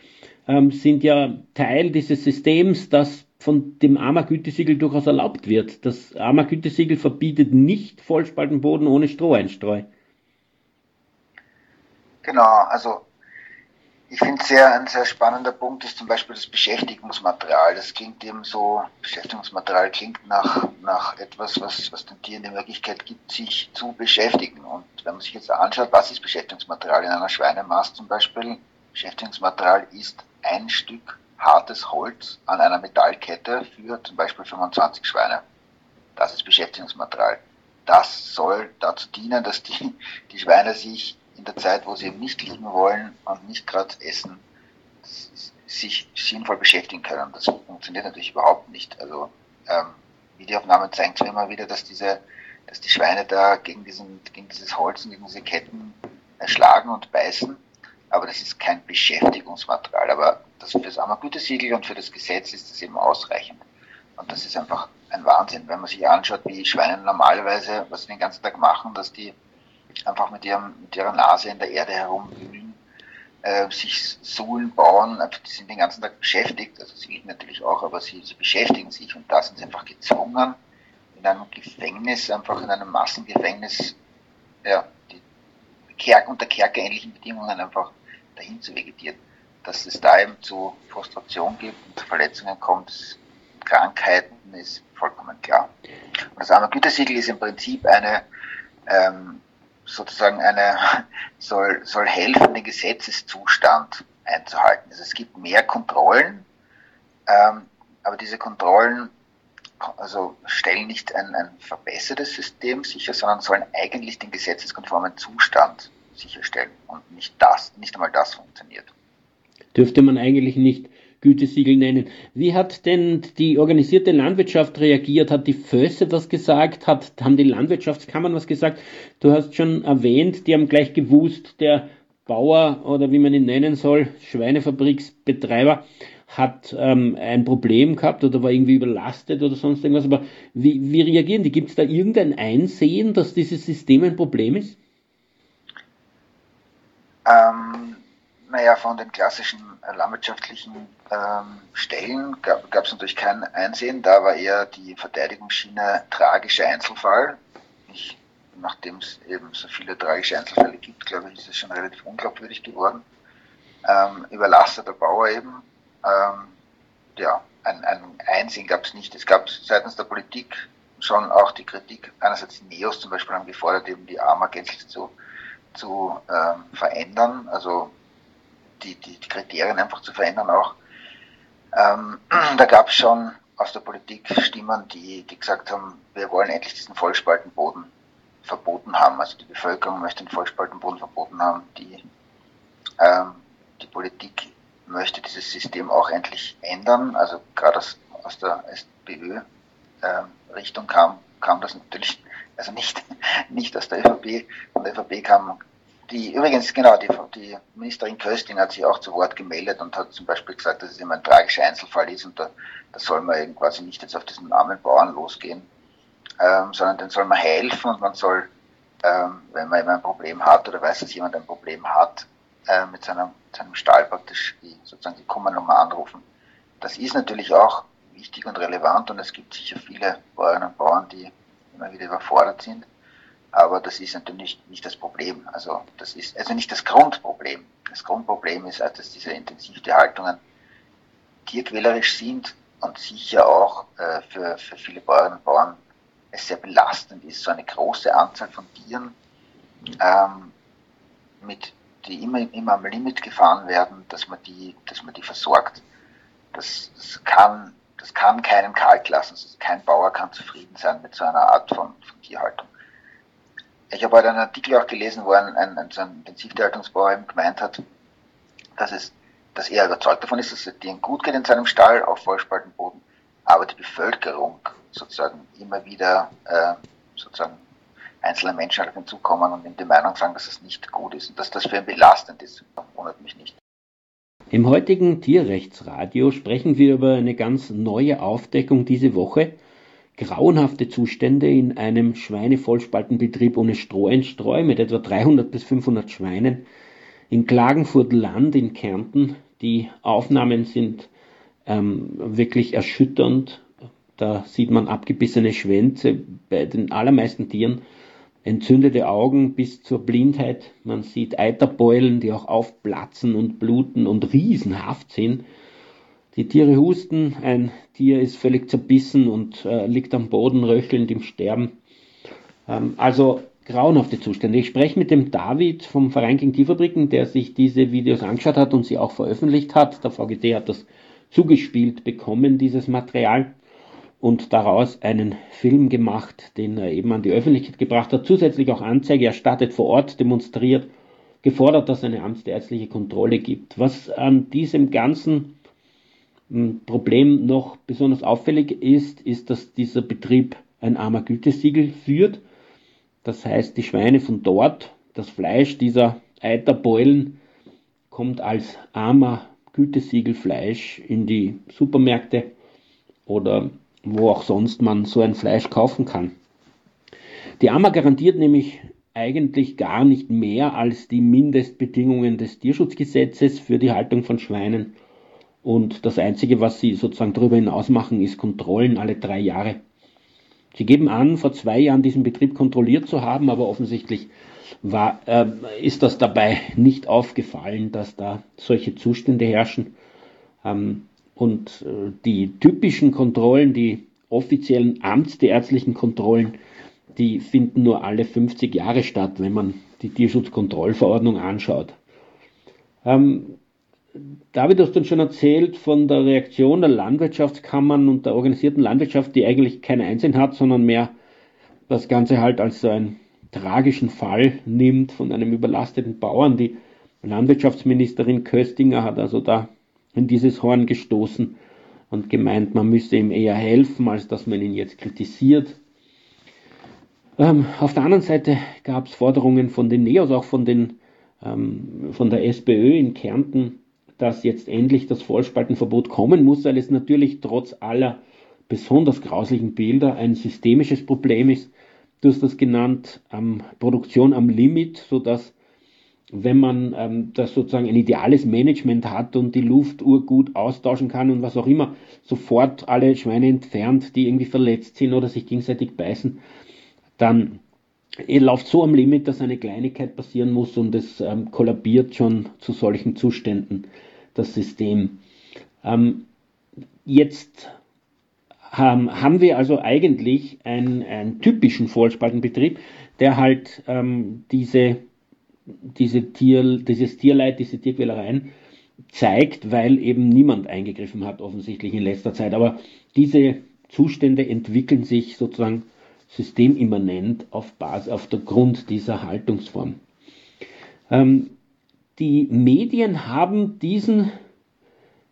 [SPEAKER 2] ähm, sind ja Teil dieses Systems, das von dem AMA-Gütesiegel durchaus erlaubt wird. Das AMA-Gütesiegel verbietet nicht Vollspaltenboden ohne Stroheinstreu.
[SPEAKER 3] Genau, also ich finde sehr ein sehr spannender Punkt ist zum Beispiel das Beschäftigungsmaterial. Das klingt eben so, Beschäftigungsmaterial klingt nach, nach etwas, was, was den Tieren die Möglichkeit gibt, sich zu beschäftigen. Und wenn man sich jetzt anschaut, was ist Beschäftigungsmaterial in einer Schweinemast zum Beispiel? Beschäftigungsmaterial ist ein Stück hartes Holz an einer Metallkette für zum Beispiel 25 Schweine. Das ist Beschäftigungsmaterial. Das soll dazu dienen, dass die, die Schweine sich in der Zeit, wo sie eben nicht liegen wollen und nicht gerade essen, sich sinnvoll beschäftigen können. Das funktioniert natürlich überhaupt nicht. Also ähm, Videoaufnahmen zeigen zwar immer wieder, dass diese, dass die Schweine da gegen diesen, gegen dieses Holz und gegen diese Ketten schlagen und beißen, aber das ist kein Beschäftigungsmaterial. Aber das für das Ammergütesiegel und für das Gesetz ist das eben ausreichend. Und das ist einfach ein Wahnsinn, wenn man sich anschaut, wie Schweine normalerweise, was sie den ganzen Tag machen, dass die einfach mit, ihrem, mit ihrer Nase in der Erde herumwühlen, äh, sich Suhlen bauen, die sind den ganzen Tag beschäftigt, also sie natürlich auch, aber sie, sie beschäftigen sich und da sind sie einfach gezwungen, in einem Gefängnis, einfach in einem Massengefängnis, ja, die Kerk unter kerkerähnlichen Bedingungen einfach dahin zu vegetieren. Dass es da eben zu Frustration gibt und zu Verletzungen kommt, Krankheiten, ist vollkommen klar. Und das arme Gütesiegel ist im Prinzip eine ähm, sozusagen eine, soll, soll helfen, den Gesetzeszustand einzuhalten. Also es gibt mehr Kontrollen, ähm, aber diese Kontrollen also stellen nicht ein, ein verbessertes System sicher, sondern sollen eigentlich den gesetzeskonformen Zustand sicherstellen und nicht das, nicht einmal das funktioniert.
[SPEAKER 2] Dürfte man eigentlich nicht Gütesiegel nennen. Wie hat denn die organisierte Landwirtschaft reagiert? Hat die Fösse was gesagt? Hat, haben die Landwirtschaftskammern was gesagt? Du hast schon erwähnt, die haben gleich gewusst, der Bauer oder wie man ihn nennen soll, Schweinefabriksbetreiber, hat ähm, ein Problem gehabt oder war irgendwie überlastet oder sonst irgendwas. Aber wie, wie reagieren die? Gibt es da irgendein Einsehen, dass dieses System ein Problem ist?
[SPEAKER 3] Ähm, naja, von den klassischen äh, landwirtschaftlichen ähm, Stellen gab es natürlich kein Einsehen. Da war eher die Verteidigungsschiene tragischer Einzelfall. Nachdem es eben so viele tragische Einzelfälle gibt, glaube ich, ist es schon relativ unglaubwürdig geworden. Ähm, überlasteter Bauer eben. Ähm, ja, ein, ein Einsehen gab es nicht. Es gab seitens der Politik schon auch die Kritik, einerseits die Neos zum Beispiel haben gefordert, eben die AMA gänzlich zu, zu ähm, verändern. Also die, die, Kriterien einfach zu verändern auch. Ähm, da gab es schon aus der Politik Stimmen, die, die gesagt haben, wir wollen endlich diesen Vollspaltenboden verboten haben. Also die Bevölkerung möchte den Vollspaltenboden verboten haben. Die, ähm, die Politik möchte dieses System auch endlich ändern. Also gerade aus, aus der SPÖ-Richtung ähm, kam, kam das natürlich, also nicht, nicht aus der ÖVP. Von der ÖVP kam die, übrigens, genau, die, die Ministerin Kösting hat sich auch zu Wort gemeldet und hat zum Beispiel gesagt, dass es immer ein tragischer Einzelfall ist und da, da soll man quasi nicht jetzt auf diesen armen Bauern losgehen, ähm, sondern den soll man helfen und man soll, ähm, wenn man immer ein Problem hat oder weiß, dass jemand ein Problem hat, äh, mit seinem, seinem Stall praktisch die, sozusagen die Kummernummer anrufen. Das ist natürlich auch wichtig und relevant und es gibt sicher viele Bäuerinnen und Bauern, die immer wieder überfordert sind. Aber das ist natürlich nicht, das Problem. Also das ist also nicht das Grundproblem. Das Grundproblem ist, dass diese Intensivtierhaltungen tierquälerisch sind und sicher auch äh, für, für viele Bäuerinnen und Bauern es sehr belastend ist, so eine große Anzahl von Tieren, ähm, mit, die immer, immer am Limit gefahren werden, dass man die, dass man die versorgt. Das, das kann, das kann keinem kalt lassen. Kein Bauer kann zufrieden sein mit so einer Art von, von Tierhaltung. Ich habe heute einen Artikel auch gelesen, wo ein, ein, ein, so ein Intensivtierhaltungsbauer eben gemeint hat, dass es, dass er überzeugt davon ist, dass es denen gut geht in seinem Stall auf Vollspaltenboden, aber die Bevölkerung sozusagen immer wieder äh, sozusagen einzelne Menschen auf ihn zukommen und ihm die Meinung sagen, dass es nicht gut ist und dass das für ihn belastend ist, wundert mich nicht.
[SPEAKER 2] Im heutigen Tierrechtsradio sprechen wir über eine ganz neue Aufdeckung diese Woche grauenhafte Zustände in einem Schweinevollspaltenbetrieb ohne Stroheinstreu mit etwa 300 bis 500 Schweinen in Klagenfurt-Land in Kärnten. Die Aufnahmen sind ähm, wirklich erschütternd. Da sieht man abgebissene Schwänze bei den allermeisten Tieren, entzündete Augen bis zur Blindheit. Man sieht Eiterbeulen, die auch aufplatzen und bluten und riesenhaft sind. Die Tiere husten, ein Tier ist völlig zerbissen und äh, liegt am Boden röchelnd im Sterben. Ähm, also grauenhafte Zustände. Ich spreche mit dem David vom Verein gegen Tierfabriken, der sich diese Videos angeschaut hat und sie auch veröffentlicht hat. Der VGT hat das zugespielt bekommen, dieses Material, und daraus einen Film gemacht, den er eben an die Öffentlichkeit gebracht hat. Zusätzlich auch Anzeige erstattet vor Ort, demonstriert, gefordert, dass es eine amtsärztliche Kontrolle gibt. Was an diesem ganzen Problem noch besonders auffällig ist, ist, dass dieser Betrieb ein armer Gütesiegel führt. Das heißt, die Schweine von dort, das Fleisch dieser Eiterbeulen kommt als armer Gütesiegelfleisch in die Supermärkte oder wo auch sonst man so ein Fleisch kaufen kann. Die AMA garantiert nämlich eigentlich gar nicht mehr als die Mindestbedingungen des Tierschutzgesetzes für die Haltung von Schweinen. Und das Einzige, was sie sozusagen darüber hinaus machen, ist Kontrollen alle drei Jahre. Sie geben an, vor zwei Jahren diesen Betrieb kontrolliert zu haben, aber offensichtlich war, äh, ist das dabei nicht aufgefallen, dass da solche Zustände herrschen. Ähm, und äh, die typischen Kontrollen, die offiziellen amtsärztlichen Kontrollen, die finden nur alle 50 Jahre statt, wenn man die Tierschutzkontrollverordnung anschaut. Ähm, David hast uns schon erzählt von der Reaktion der Landwirtschaftskammern und der organisierten Landwirtschaft, die eigentlich kein Einsehen hat, sondern mehr das Ganze halt als so einen tragischen Fall nimmt von einem überlasteten Bauern. Die Landwirtschaftsministerin Köstinger hat also da in dieses Horn gestoßen und gemeint, man müsse ihm eher helfen, als dass man ihn jetzt kritisiert. Ähm, auf der anderen Seite gab es Forderungen von den Neos, auch von, den, ähm, von der SPÖ in Kärnten, dass jetzt endlich das Vollspaltenverbot kommen muss, weil es natürlich trotz aller besonders grauslichen Bilder ein systemisches Problem ist. Du hast das genannt, ähm, Produktion am Limit, sodass wenn man ähm, das sozusagen ein ideales Management hat und die Luft urgut austauschen kann und was auch immer, sofort alle Schweine entfernt, die irgendwie verletzt sind oder sich gegenseitig beißen, dann ihr lauft so am Limit, dass eine Kleinigkeit passieren muss und es ähm, kollabiert schon zu solchen Zuständen das System. Ähm, jetzt haben, haben wir also eigentlich einen, einen typischen Vollspaltenbetrieb, der halt ähm, diese, diese Tier, dieses Tierleid, diese Tierquälereien zeigt, weil eben niemand eingegriffen hat, offensichtlich in letzter Zeit. Aber diese Zustände entwickeln sich sozusagen systemimmanent auf, Basis, auf der Grund dieser Haltungsform. Ähm, die Medien haben diesen,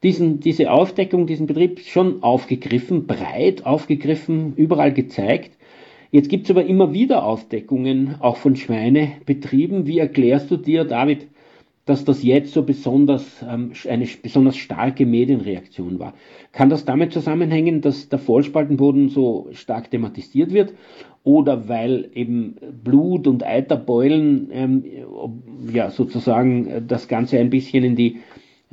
[SPEAKER 2] diesen, diese Aufdeckung, diesen Betrieb schon aufgegriffen, breit aufgegriffen, überall gezeigt. Jetzt gibt es aber immer wieder Aufdeckungen, auch von Schweinebetrieben. Wie erklärst du dir, David, dass das jetzt so besonders ähm, eine besonders starke Medienreaktion war. Kann das damit zusammenhängen, dass der Vollspaltenboden so stark thematisiert wird oder weil eben Blut und Eiterbeulen ähm, ja sozusagen das Ganze ein bisschen in die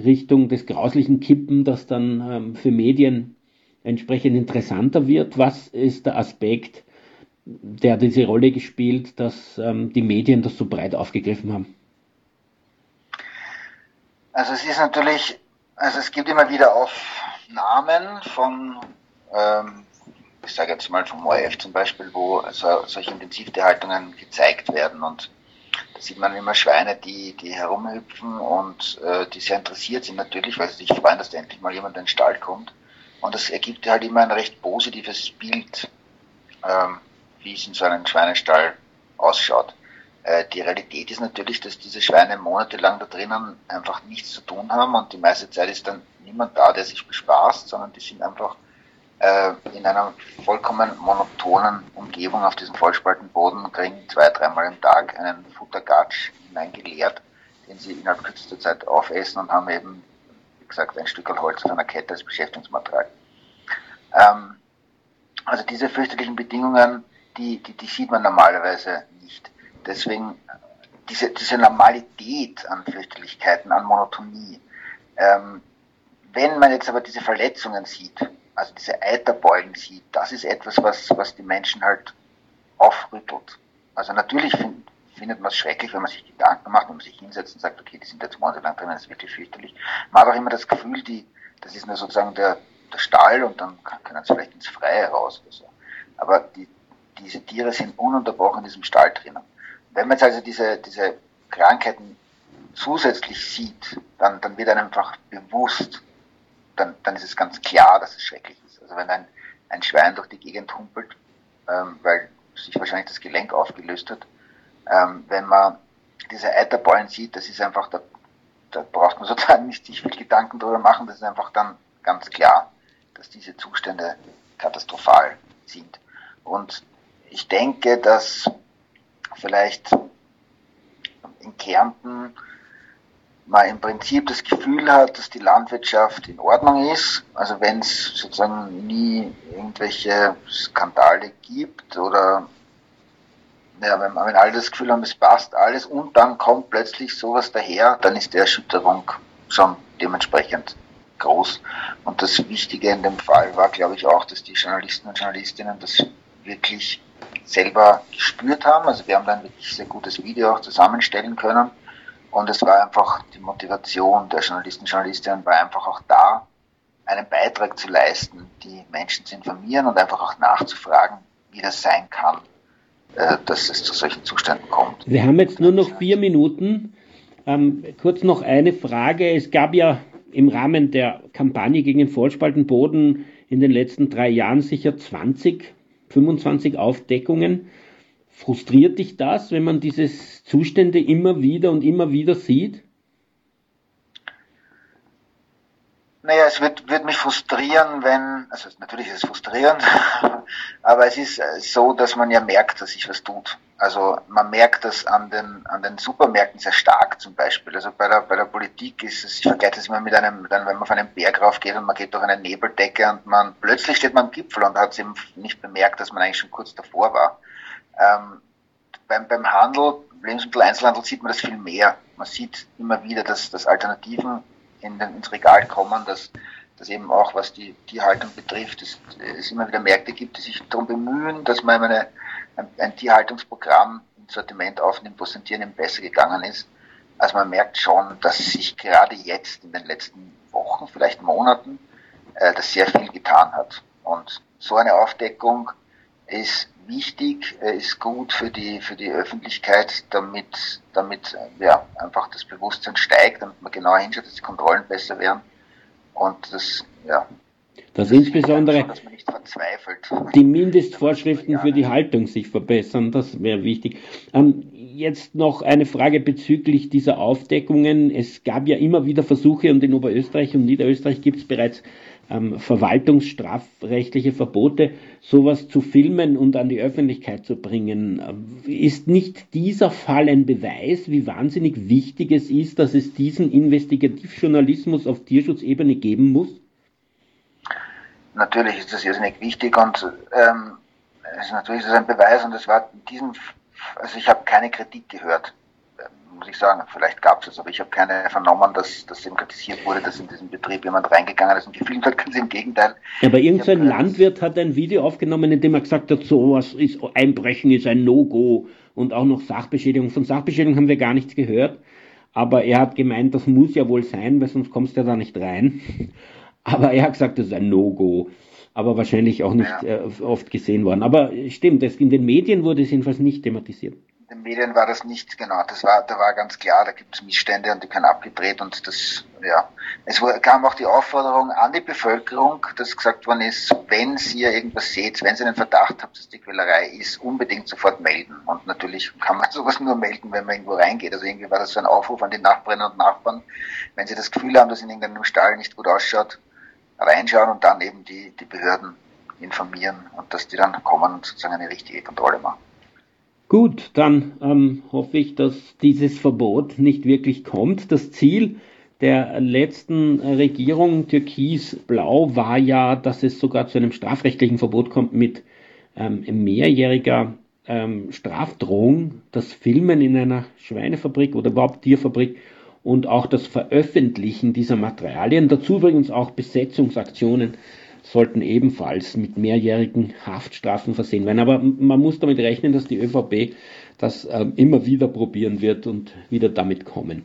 [SPEAKER 2] Richtung des grauslichen Kippen, das dann ähm, für Medien entsprechend interessanter wird? Was ist der Aspekt, der diese Rolle gespielt, dass ähm, die Medien das so breit aufgegriffen haben?
[SPEAKER 3] Also es ist natürlich, also es gibt immer wieder Aufnahmen von, ähm, ich sage jetzt mal vom ORF zum Beispiel, wo also solche Intensivtierhaltungen gezeigt werden und da sieht man immer Schweine, die, die herumhüpfen und äh, die sehr interessiert sind natürlich, weil sie sich freuen, dass da endlich mal jemand in den Stall kommt. Und das ergibt halt immer ein recht positives Bild, ähm, wie es in so einem Schweinestall ausschaut. Äh, die Realität ist natürlich, dass diese Schweine monatelang da drinnen einfach nichts zu tun haben und die meiste Zeit ist dann niemand da, der sich bespaßt, sondern die sind einfach äh, in einer vollkommen monotonen Umgebung auf diesem Vollspaltenboden, kriegen zwei, dreimal im Tag einen Futtergatsch hineingeleert, den sie innerhalb kürzester Zeit aufessen und haben eben, wie gesagt, ein Stück Holz auf einer Kette als Beschäftigungsmaterial. Ähm, also diese fürchterlichen Bedingungen, die, die, die sieht man normalerweise nicht. Deswegen diese, diese Normalität an Fürchterlichkeiten, an Monotonie. Ähm, wenn man jetzt aber diese Verletzungen sieht, also diese Eiterbeulen sieht, das ist etwas, was, was die Menschen halt aufrüttelt. Also natürlich find, findet man es schrecklich, wenn man sich Gedanken macht, wenn man sich hinsetzt und sagt, okay, die sind jetzt monatelang drin, das ist wirklich fürchterlich. Man hat auch immer das Gefühl, die, das ist nur sozusagen der, der Stall und dann können sie vielleicht ins Freie raus oder so. Aber die, diese Tiere sind ununterbrochen in diesem Stall drinnen. Wenn man jetzt also diese, diese Krankheiten zusätzlich sieht, dann, dann wird einem einfach bewusst, dann, dann ist es ganz klar, dass es schrecklich ist. Also wenn ein, ein Schwein durch die Gegend humpelt, ähm, weil sich wahrscheinlich das Gelenk aufgelöst hat, ähm, wenn man diese Eiterballen sieht, das ist einfach, da, da braucht man sozusagen nicht sich viel Gedanken drüber machen, das ist einfach dann ganz klar, dass diese Zustände katastrophal sind. Und ich denke, dass vielleicht in Kärnten man im Prinzip das Gefühl hat, dass die Landwirtschaft in Ordnung ist. Also wenn es sozusagen nie irgendwelche Skandale gibt oder ja, wenn, wenn alle das Gefühl haben, es passt alles und dann kommt plötzlich sowas daher, dann ist die Erschütterung schon dementsprechend groß. Und das Wichtige in dem Fall war, glaube ich, auch, dass die Journalisten und Journalistinnen das wirklich selber gespürt haben. Also wir haben dann wirklich sehr gutes Video auch zusammenstellen können. Und es war einfach die Motivation der Journalisten Journalistinnen war einfach auch da, einen Beitrag zu leisten, die Menschen zu informieren und einfach auch nachzufragen, wie das sein kann, äh, dass es zu solchen Zuständen kommt.
[SPEAKER 2] Wir haben jetzt nur noch vier Minuten. Ähm, kurz noch eine Frage. Es gab ja im Rahmen der Kampagne gegen den Vollspaltenboden in den letzten drei Jahren sicher 20, 25 Aufdeckungen. Frustriert dich das, wenn man diese Zustände immer wieder und immer wieder sieht?
[SPEAKER 3] Naja, es wird, wird mich frustrieren, wenn, also natürlich ist es frustrierend, aber es ist äh, so, dass man ja merkt, dass sich was tut. Also man merkt das an den, an den Supermärkten sehr stark zum Beispiel. Also bei der, bei der Politik ist es, ich vergleiche das immer mit einem, mit wenn man auf einen Berg raufgeht und man geht durch eine Nebeldecke und man, plötzlich steht man am Gipfel und hat es eben nicht bemerkt, dass man eigentlich schon kurz davor war. Ähm, beim, beim Handel, Lebensmitteleinzelhandel sieht man das viel mehr. Man sieht immer wieder, dass, dass Alternativen in den, ins Regal kommen, dass, dass eben auch was die Tierhaltung betrifft, es, es immer wieder Märkte gibt, die sich darum bemühen, dass man eine, ein, ein Tierhaltungsprogramm ins Sortiment aufnimmt, wo es den Tieren eben besser gegangen ist. Also man merkt schon, dass sich gerade jetzt in den letzten Wochen, vielleicht Monaten, äh, das sehr viel getan hat. Und so eine Aufdeckung ist wichtig, ist gut für die, für die Öffentlichkeit, damit, damit ja, einfach das Bewusstsein steigt, damit man genauer hinschaut, dass die Kontrollen besser werden. Und das, ja.
[SPEAKER 2] Dass insbesondere schon, die Mindestvorschriften für die Haltung sich verbessern, das wäre wichtig. Ähm, jetzt noch eine Frage bezüglich dieser Aufdeckungen. Es gab ja immer wieder Versuche und in Oberösterreich und Niederösterreich gibt es bereits ähm, verwaltungsstrafrechtliche Verbote, sowas zu filmen und an die Öffentlichkeit zu bringen. Ist nicht dieser Fall ein Beweis, wie wahnsinnig wichtig es ist, dass es diesen Investigativjournalismus auf Tierschutzebene geben muss?
[SPEAKER 3] Natürlich ist das irrsinnig wichtig und ähm, ist natürlich ein Beweis und es war in diesem, also ich habe keine Kritik gehört muss ich sagen. Vielleicht gab es es, aber ich habe keine vernommen, dass, dass eben kritisiert wurde, dass in diesem Betrieb jemand reingegangen ist und gefilmt hat. Ganz im Gegenteil.
[SPEAKER 2] Ja, aber irgendein Landwirt hat ein Video aufgenommen, in dem er gesagt hat, sowas ist, Einbrechen ist ein No-Go und auch noch Sachbeschädigung. Von Sachbeschädigung haben wir gar nichts gehört. Aber er hat gemeint, das muss ja wohl sein, weil sonst kommst du ja da nicht rein. Aber er hat gesagt, das ist ein No-Go. Aber wahrscheinlich auch nicht ja. äh, oft gesehen worden. Aber stimmt, das, in den Medien wurde es jedenfalls nicht thematisiert
[SPEAKER 3] den Medien war das nicht genau. Das war, da war ganz klar, da gibt es Missstände und die können abgedreht und das, ja. Es kam auch die Aufforderung an die Bevölkerung, dass gesagt worden ist, wenn ihr irgendwas seht, wenn ihr einen Verdacht habt, dass die Quälerei ist, unbedingt sofort melden. Und natürlich kann man sowas nur melden, wenn man irgendwo reingeht. Also irgendwie war das so ein Aufruf an die Nachbarinnen und Nachbarn, wenn sie das Gefühl haben, dass in irgendeinem Stall nicht gut ausschaut, reinschauen und dann eben die, die Behörden informieren und dass die dann kommen und sozusagen eine richtige Kontrolle machen.
[SPEAKER 2] Gut, dann ähm, hoffe ich, dass dieses Verbot nicht wirklich kommt. Das Ziel der letzten Regierung Türkis-Blau war ja, dass es sogar zu einem strafrechtlichen Verbot kommt mit ähm, mehrjähriger ähm, Strafdrohung, das Filmen in einer Schweinefabrik oder überhaupt Tierfabrik und auch das Veröffentlichen dieser Materialien. Dazu übrigens auch Besetzungsaktionen sollten ebenfalls mit mehrjährigen Haftstrafen versehen werden. Aber man muss damit rechnen, dass die ÖVP das äh, immer wieder probieren wird und wieder damit kommen.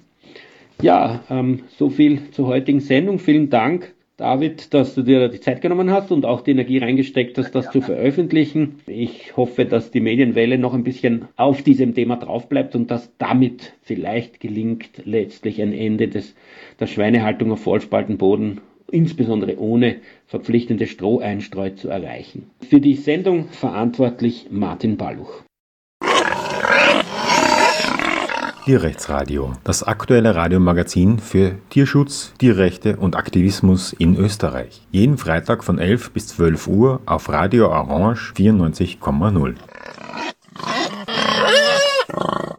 [SPEAKER 2] Ja, ähm, so viel zur heutigen Sendung. Vielen Dank, David, dass du dir die Zeit genommen hast und auch die Energie reingesteckt hast, das zu veröffentlichen. Ich hoffe, dass die Medienwelle noch ein bisschen auf diesem Thema draufbleibt und dass damit vielleicht gelingt, letztlich ein Ende des, der Schweinehaltung auf Vollspaltenboden insbesondere ohne verpflichtende Stroheinstreu zu erreichen. Für die Sendung verantwortlich Martin Balluch.
[SPEAKER 1] Tierrechtsradio, das aktuelle Radiomagazin für Tierschutz, Tierrechte und Aktivismus in Österreich. Jeden Freitag von 11 bis 12 Uhr auf Radio Orange 94,0.